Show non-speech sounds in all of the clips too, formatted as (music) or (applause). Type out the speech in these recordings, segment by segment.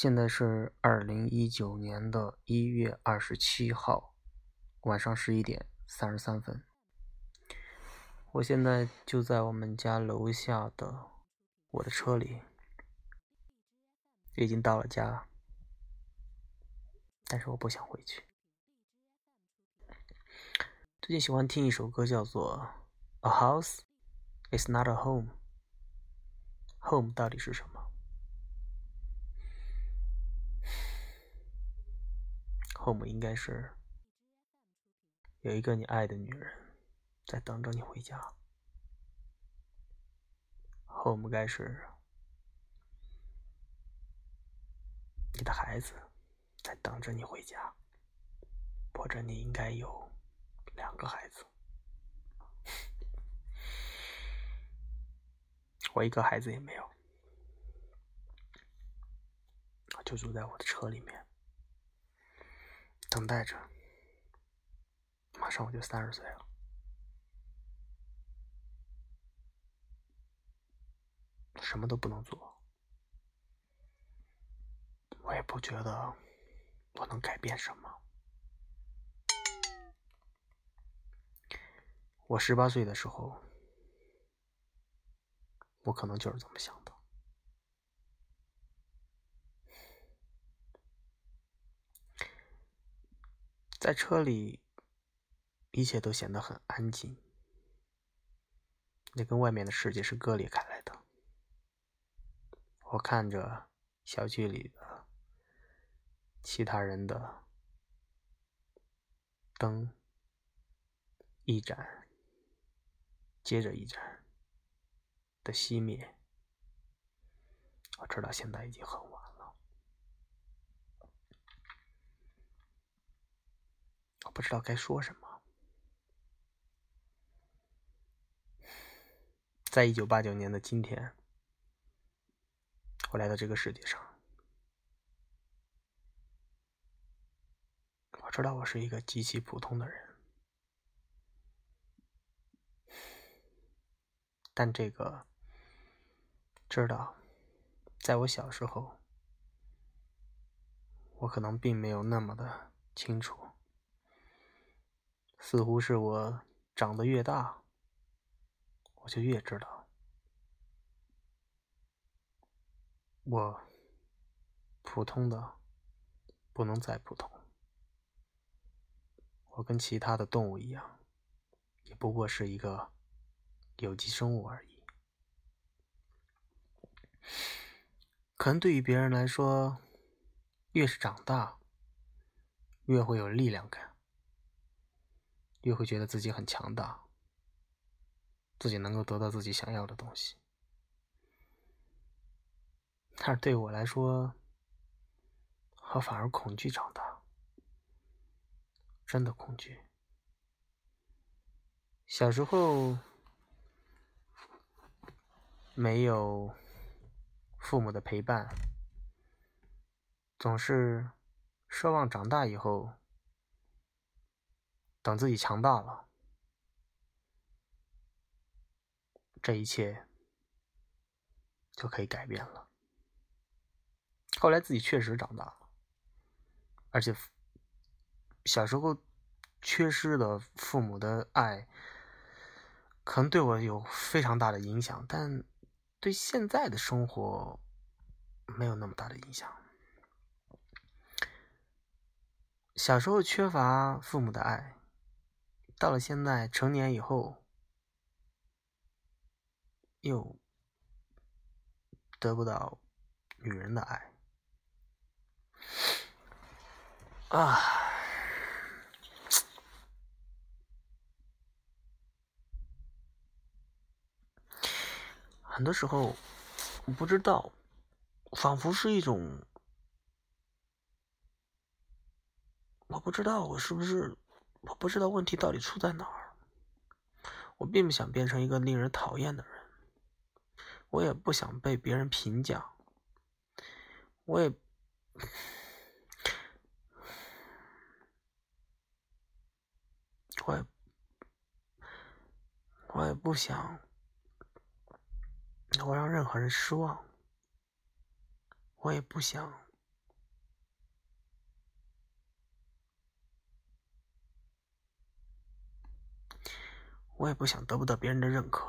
现在是二零一九年的一月二十七号晚上十一点三十三分。我现在就在我们家楼下的我的车里，已经到了家，但是我不想回去。最近喜欢听一首歌，叫做《A House Is Not a Home》。Home 到底是什么？Home 应该是有一个你爱的女人在等着你回家。Home 该是你的孩子在等着你回家，或者你应该有两个孩子。我一个孩子也没有，就住在我的车里面，等待着。马上我就三十岁了，什么都不能做，我也不觉得我能改变什么。我十八岁的时候。我可能就是这么想的，在车里，一切都显得很安静，那跟外面的世界是割裂开来的。我看着小区里的其他人的灯一盏接着一盏。的熄灭，我知道现在已经很晚了。我不知道该说什么。在一九八九年的今天，我来到这个世界上，我知道我是一个极其普通的人，但这个。知道，在我小时候，我可能并没有那么的清楚，似乎是我长得越大，我就越知道，我普通的不能再普通，我跟其他的动物一样，也不过是一个有机生物而已。可能对于别人来说，越是长大，越会有力量感，越会觉得自己很强大，自己能够得到自己想要的东西。但是对我来说，我反而恐惧长大，真的恐惧。小时候没有。父母的陪伴，总是奢望长大以后，等自己强大了，这一切就可以改变了。后来自己确实长大了，而且小时候缺失的父母的爱，可能对我有非常大的影响，但。对现在的生活没有那么大的影响。小时候缺乏父母的爱，到了现在成年以后，又得不到女人的爱啊！很多时候，我不知道，仿佛是一种，我不知道我是不是，我不知道问题到底出在哪儿。我并不想变成一个令人讨厌的人，我也不想被别人评价，我也，我也，我也不想。我让任何人失望，我也不想我也不想得不到别人的认可。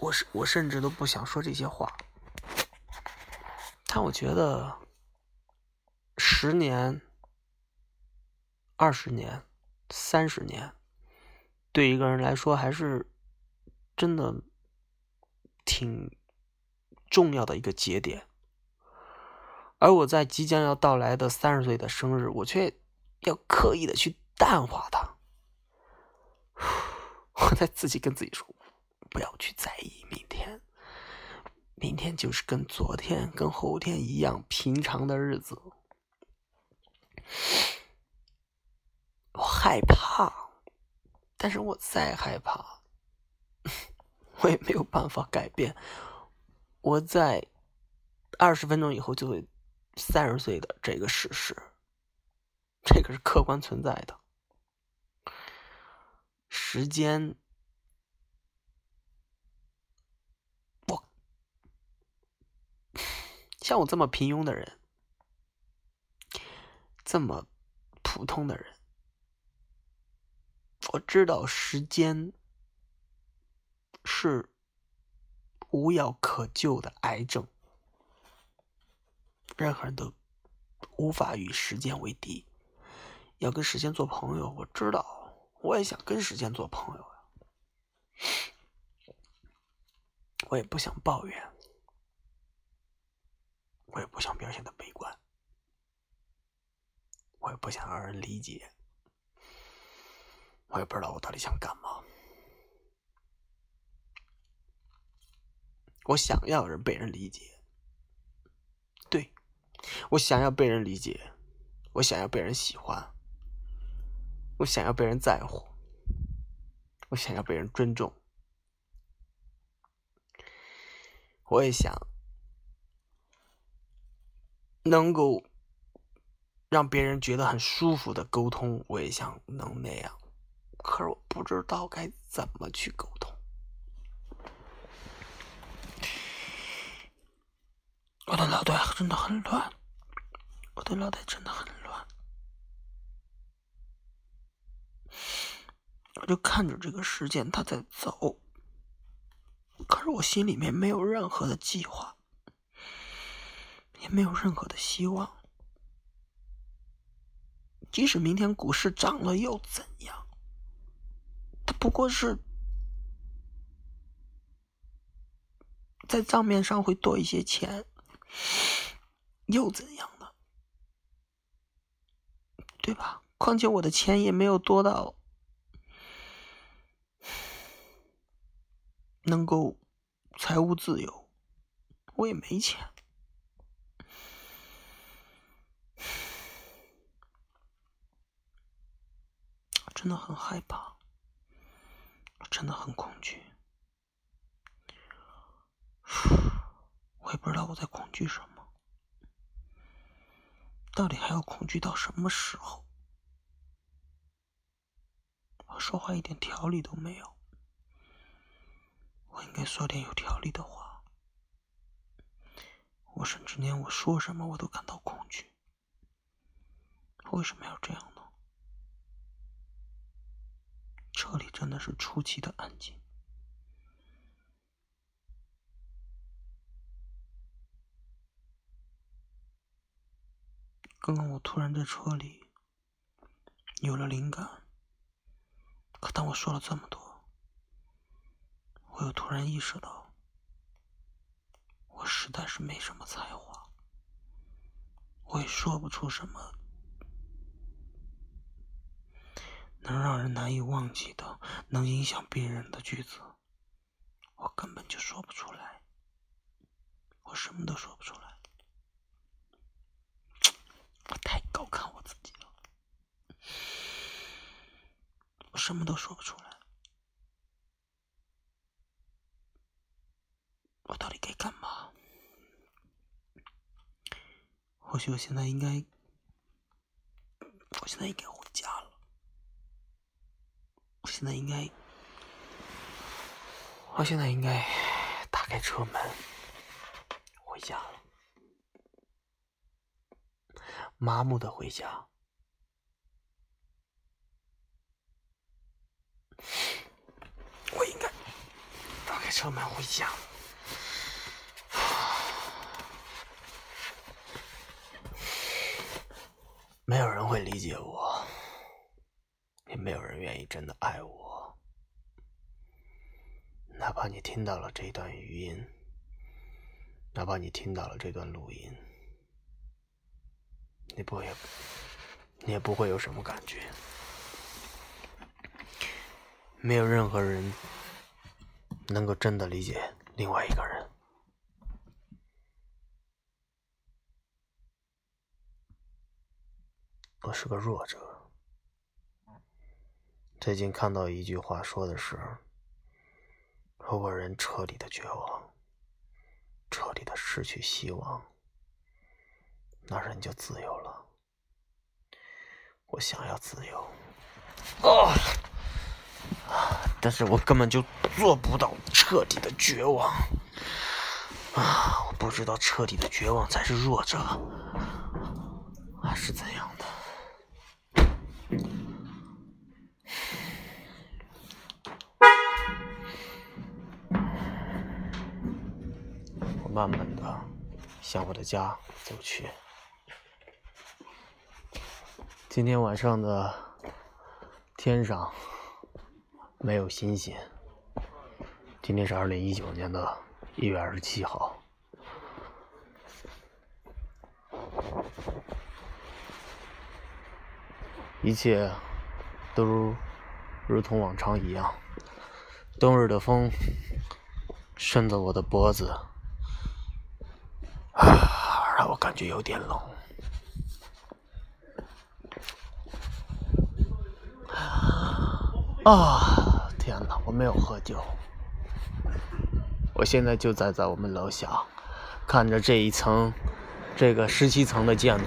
我是我甚至都不想说这些话，但我觉得十年、二十年、三十年，对一个人来说还是真的挺重要的一个节点。而我在即将要到来的三十岁的生日，我却要刻意的去淡化它。我在自己跟自己说。不要去在意明天，明天就是跟昨天、跟后天一样平常的日子。我害怕，但是我再害怕，(laughs) 我也没有办法改变。我在二十分钟以后就会三十岁的这个事实，这个是客观存在的，时间。像我这么平庸的人，这么普通的人，我知道时间是无药可救的癌症，任何人都无法与时间为敌。要跟时间做朋友，我知道，我也想跟时间做朋友呀，我也不想抱怨。我也不想表现的悲观，我也不想让人理解，我也不知道我到底想干嘛。我想要人被人理解，我想要被人理解，我想要被人喜欢，我想要被人在乎，我想要被人尊重，我也想。能够让别人觉得很舒服的沟通，我也想能那样，可是我不知道该怎么去沟通。我的脑袋真的很乱，我的脑袋真的很乱，我就看着这个时间它在走，可是我心里面没有任何的计划。也没有任何的希望。即使明天股市涨了又怎样？它不过是在账面上会多一些钱，又怎样呢？对吧？况且我的钱也没有多到能够财务自由，我也没钱。真的很害怕，真的很恐惧，我也不知道我在恐惧什么，到底还要恐惧到什么时候？我说话一点条理都没有，我应该说点有条理的话，我甚至连我说什么我都感到恐惧，为什么要这样呢？这里真的是出奇的安静。刚刚我突然在车里有了灵感，可当我说了这么多，我又突然意识到，我实在是没什么才华，我也说不出什么。能让人难以忘记的，能影响别人的句子，我根本就说不出来。我什么都说不出来，我太高看我自己了。我什么都说不出来，我到底该干嘛？或许我现在应该，我现在应该回家了。我现在应该，我现在应该打开车门回家了，麻木的回家。我应该打开车门回家。没有人会理解我也没有人愿意真的爱我。哪怕你听到了这段语音哪怕你听到了这段录音你不会，你也不会有什么感觉。没有任何人能够真的理解另外一个人。我是个弱者。最近看到一句话，说的是：如果人彻底的绝望，彻底的失去希望，那人就自由了。我想要自由，啊，但是我根本就做不到彻底的绝望。啊，我不知道彻底的绝望才是弱者，还，是怎样的？我慢慢的向我的家走去。今天晚上的天上没有星星。今天是二零一九年的一月二十七号。一切都如如同往常一样。冬日的风顺着我的脖子，让我感觉有点冷。啊，天哪！我没有喝酒。我现在就站在我们楼下，看着这一层，这个十七层的建筑。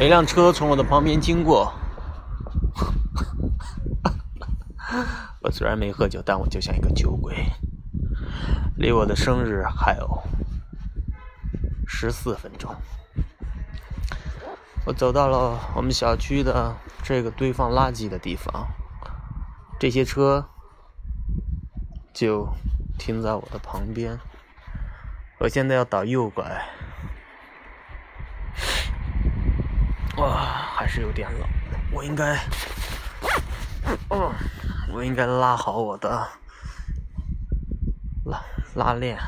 一辆车从我的旁边经过，(laughs) 我虽然没喝酒，但我就像一个酒鬼。离我的生日还有十四分钟，我走到了我们小区的这个堆放垃圾的地方，这些车就停在我的旁边。我现在要打右拐。哇，还是有点冷，我应该，嗯，我应该拉好我的拉拉链，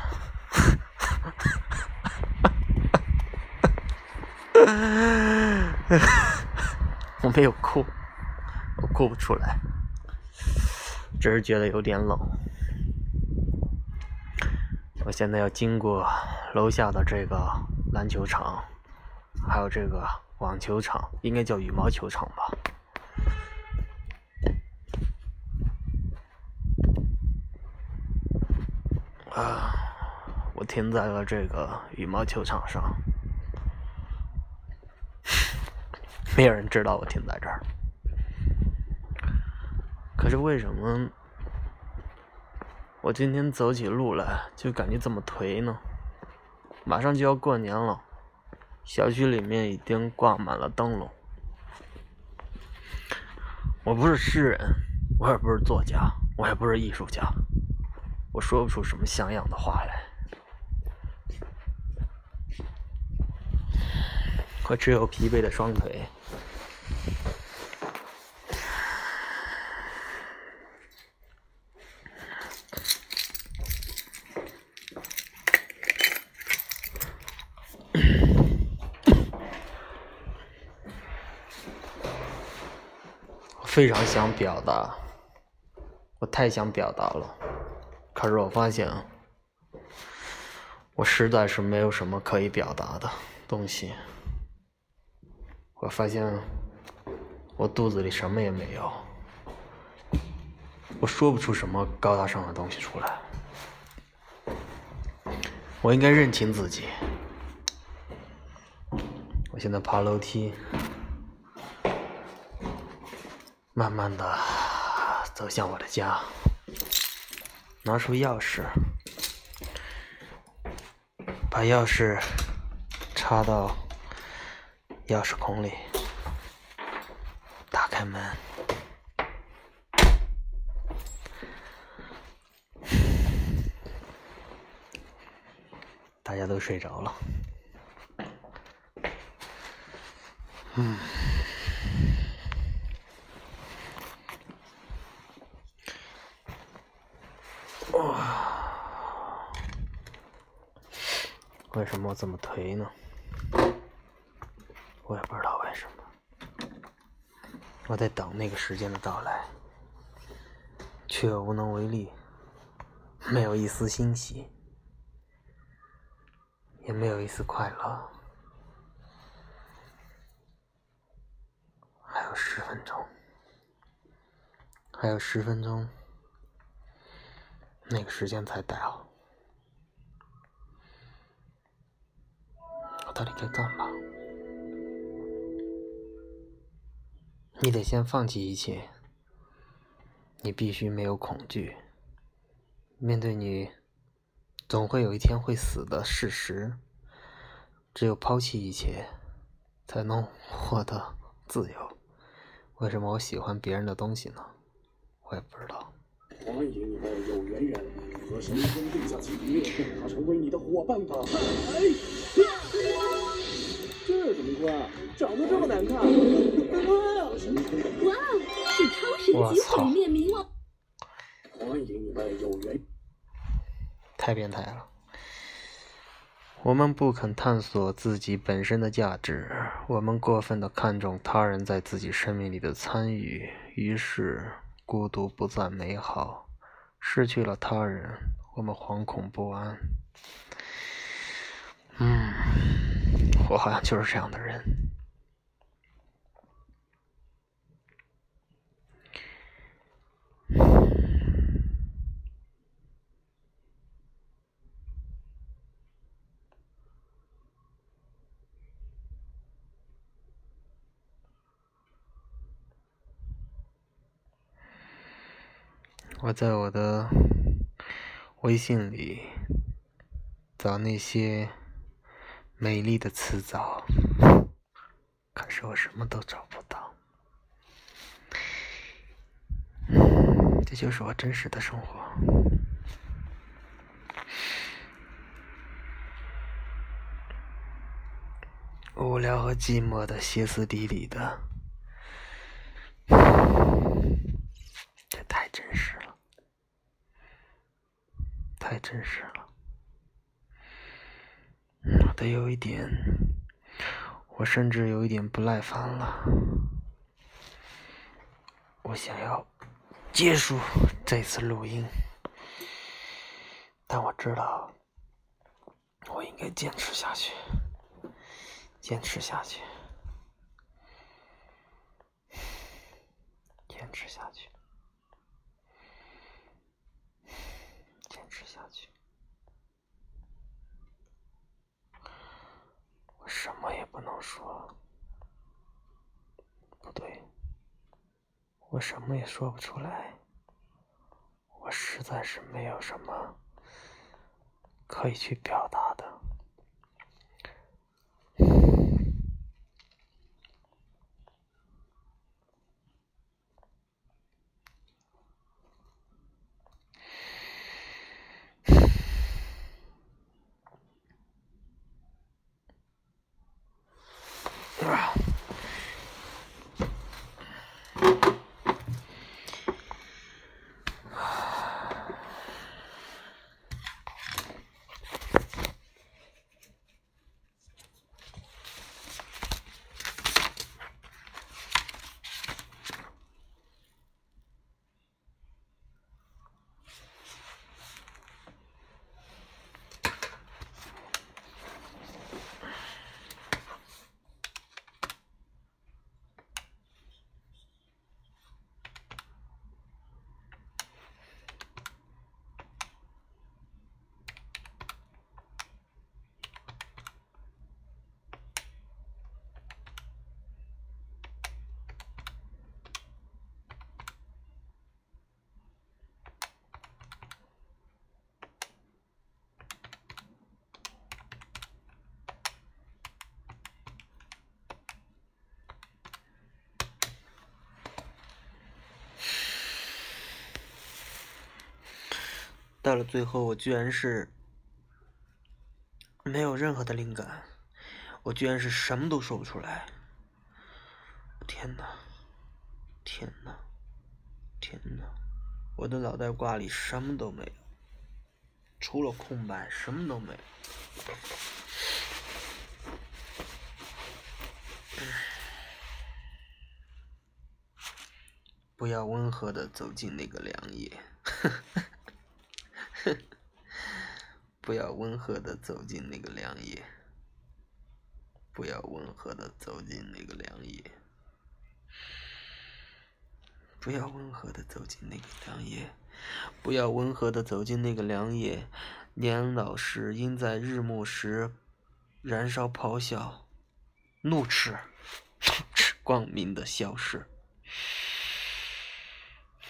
(laughs) 我没有哭，我哭不出来，只是觉得有点冷。我现在要经过楼下的这个篮球场，还有这个。网球场应该叫羽毛球场吧？啊，我停在了这个羽毛球场上，(laughs) 没有人知道我停在这儿。可是为什么我今天走起路来就感觉这么颓呢？马上就要过年了。小区里面已经挂满了灯笼。我不是诗人，我也不是作家，我也不是艺术家，我说不出什么像样的话来。我只有疲惫的双腿。非常想表达，我太想表达了，可是我发现，我实在是没有什么可以表达的东西。我发现，我肚子里什么也没有，我说不出什么高大上的东西出来。我应该认清自己。我现在爬楼梯。慢慢的走向我的家拿出钥匙把钥匙插到钥匙孔里打开门大家都睡着了。嗯。为什么我这么颓呢？我也不知道为什么。我在等那个时间的到来，却无能为力，没有一丝欣喜，也没有一丝快乐。还有十分钟，还有十分钟，那个时间才到。我到底该干嘛？你得先放弃一切，你必须没有恐惧，面对你总会有一天会死的事实。只有抛弃一切，才能获得自由。为什么我喜欢别人的东西呢？我也不知道。欢迎你的有缘人和神尊定下契约，让他成为你的伙伴吧。这怎么穿？长得这么难看！哇，是超级毁灭冥王！欢迎你的有缘。太变态了。我们不肯探索自己本身的价值，我们过分的看重他人在自己生命里的参与，于是孤独不再美好。失去了他人，我们惶恐不安。嗯，我好像就是这样的人。我在我的微信里找那些美丽的辞藻，可是我什么都找不到。这就是我真实的生活，无聊和寂寞的，歇斯底里的，这太真实了。太真实了，我都有一点，我甚至有一点不耐烦了。我想要结束这次录音，但我知道我应该坚持下去，坚持下去，坚持下去。下去，我什么也不能说，不对，我什么也说不出来，我实在是没有什么可以去表达的。Bruh. 到了最后，我居然是没有任何的灵感，我居然是什么都说不出来。天哪！天哪！天哪！我的脑袋瓜里什么都没有，除了空白，什么都没有。不要温和的走进那个凉夜，(laughs) (laughs) 不要温和的走进那个凉夜，不要温和的走进那个凉夜，不要温和的走进那个凉夜，不要温和的走进那个凉夜。年老时应在日暮时燃烧咆哮，怒斥，光明的消逝。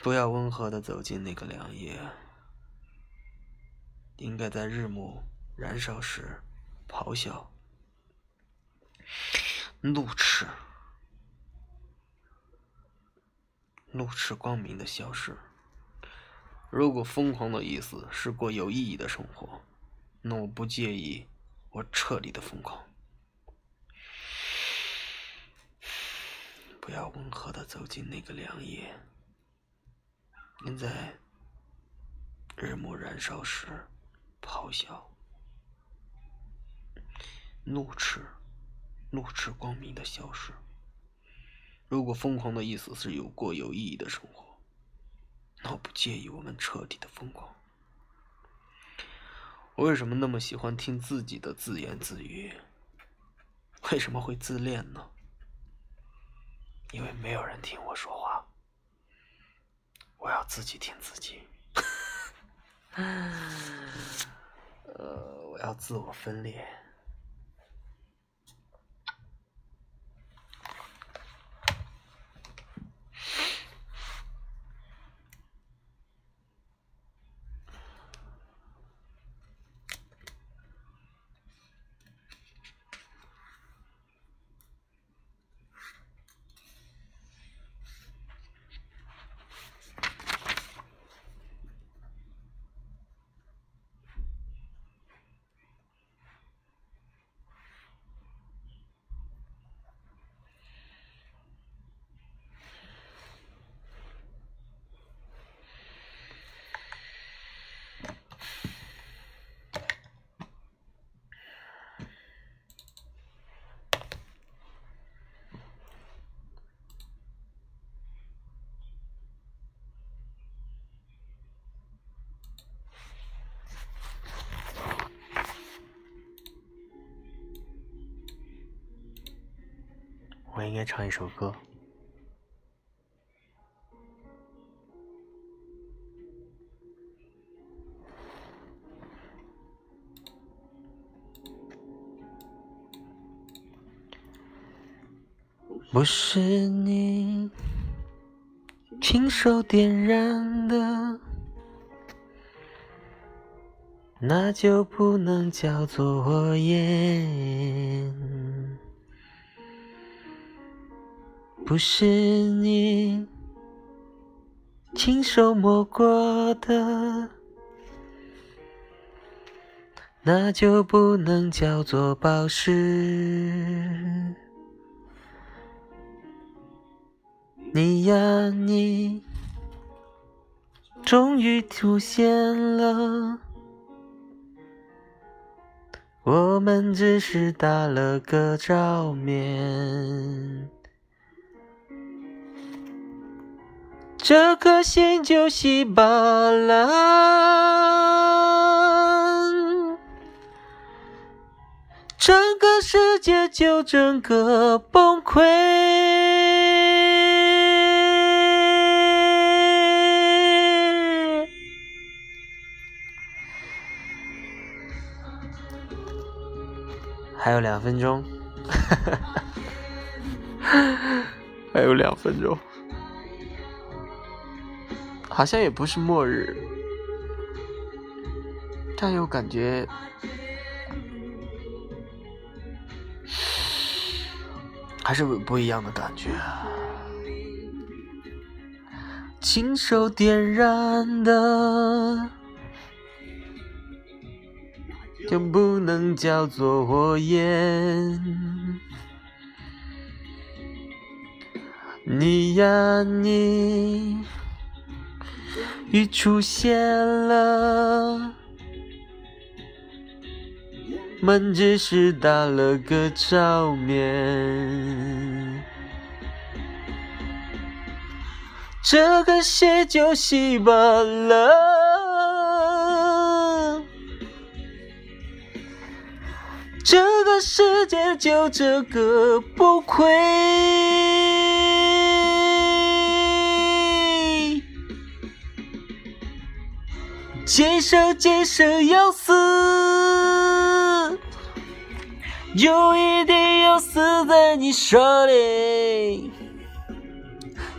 不要温和的走进那个凉夜，应该在日暮燃烧时咆哮、怒斥、怒斥光明的消失。如果疯狂的意思是过有意义的生活，那我不介意我彻底的疯狂。不要温和的走进那个凉夜。应在日暮燃烧时咆哮、怒斥、怒斥光明的消失。如果疯狂的意思是有过有意义的生活，那我不介意我们彻底的疯狂。我为什么那么喜欢听自己的自言自语？为什么会自恋呢？因为没有人听我说话。我要自己听自己，(laughs) 呃，我要自我分裂。我应该唱一首歌。不是你亲手点燃的，那就不能叫做火焰。不是你亲手摸过的，那就不能叫做宝石。你呀你，终于出现了，我们只是打了个照面。这颗心就稀巴烂，整个世界就整个崩溃。还有两分钟，(laughs) 还有两分钟。好像也不是末日，但又感觉还是有不一样的感觉。亲手点燃的，就不能叫做火焰。你呀你，雨出现了，门只是打了个照面。这个血就稀巴了，这个世界就这个不亏。今生今世要死，就一定要死在你手里，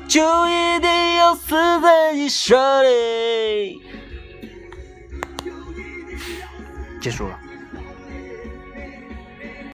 就一定要死在你手里。结束了。